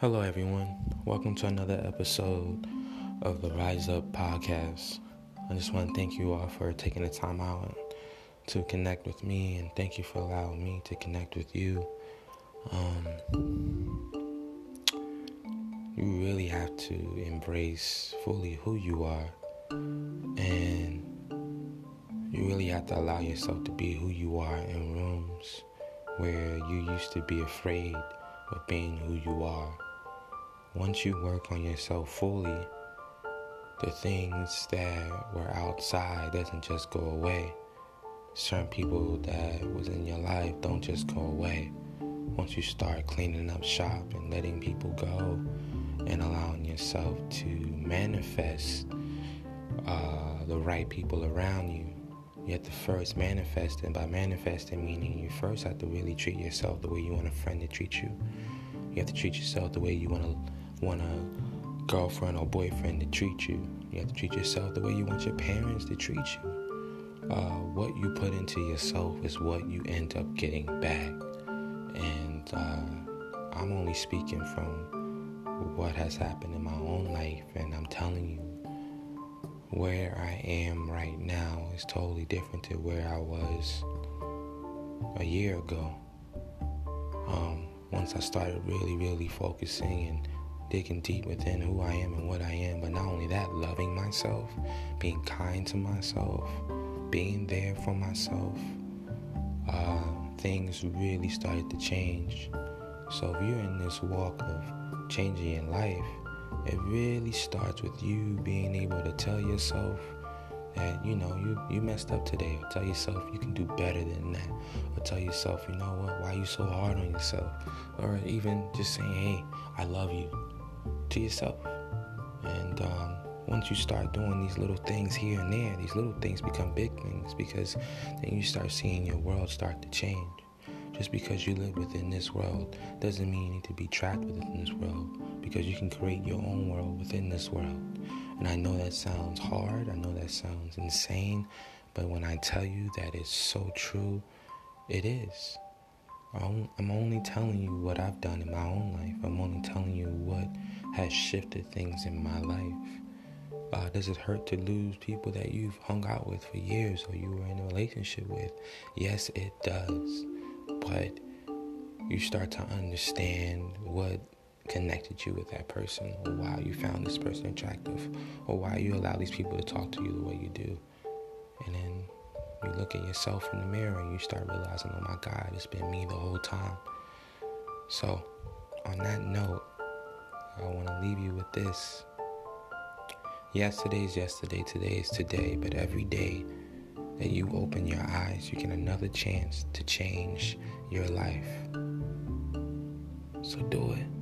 Hello, everyone. Welcome to another episode of the Rise Up podcast. I just want to thank you all for taking the time out to connect with me, and thank you for allowing me to connect with you. Um, you really have to embrace fully who you are, and you really have to allow yourself to be who you are in rooms where you used to be afraid of being who you are. Once you work on yourself fully, the things that were outside doesn't just go away. Certain people that was in your life don't just go away. Once you start cleaning up shop and letting people go and allowing yourself to manifest uh, the right people around you, you have to first manifest. And by manifesting, meaning you first have to really treat yourself the way you want a friend to treat you. You have to treat yourself the way you want to want a girlfriend or boyfriend to treat you. You have to treat yourself the way you want your parents to treat you. Uh, what you put into yourself is what you end up getting back. And uh, I'm only speaking from what has happened in my own life, and I'm telling you, where I am right now is totally different to where I was a year ago. Um, once I started really, really focusing and digging deep within who I am and what I am, but not only that, loving myself, being kind to myself, being there for myself, uh, things really started to change. So if you're in this walk of changing your life, it really starts with you being able to tell yourself that you know you you messed up today. Or tell yourself you can do better than that. Or tell yourself you know what? Why are you so hard on yourself? Or even just saying hey i love you to yourself. And um, once you start doing these little things here and there these little things become big things because then you start seeing your world start to change. Just because you live within this world doesn't mean you need to be trapped within this world because you can create your own world within this world. And I know that sounds hard, I know that sounds insane, but when I tell you that it's so true, it is. I'm only telling you what I've done in my own life. I'm only telling you what has shifted things in my life. Uh, does it hurt to lose people that you've hung out with for years or you were in a relationship with? Yes, it does. But you start to understand what connected you with that person or why you found this person attractive or why you allow these people to talk to you the way you do. And then you look at yourself in the mirror and you start realizing, oh my God, it's been me the whole time. So, on that note, I want to leave you with this. Yesterday is yesterday, today is today, but every day that you open your eyes, you get another chance to change your life. So do it.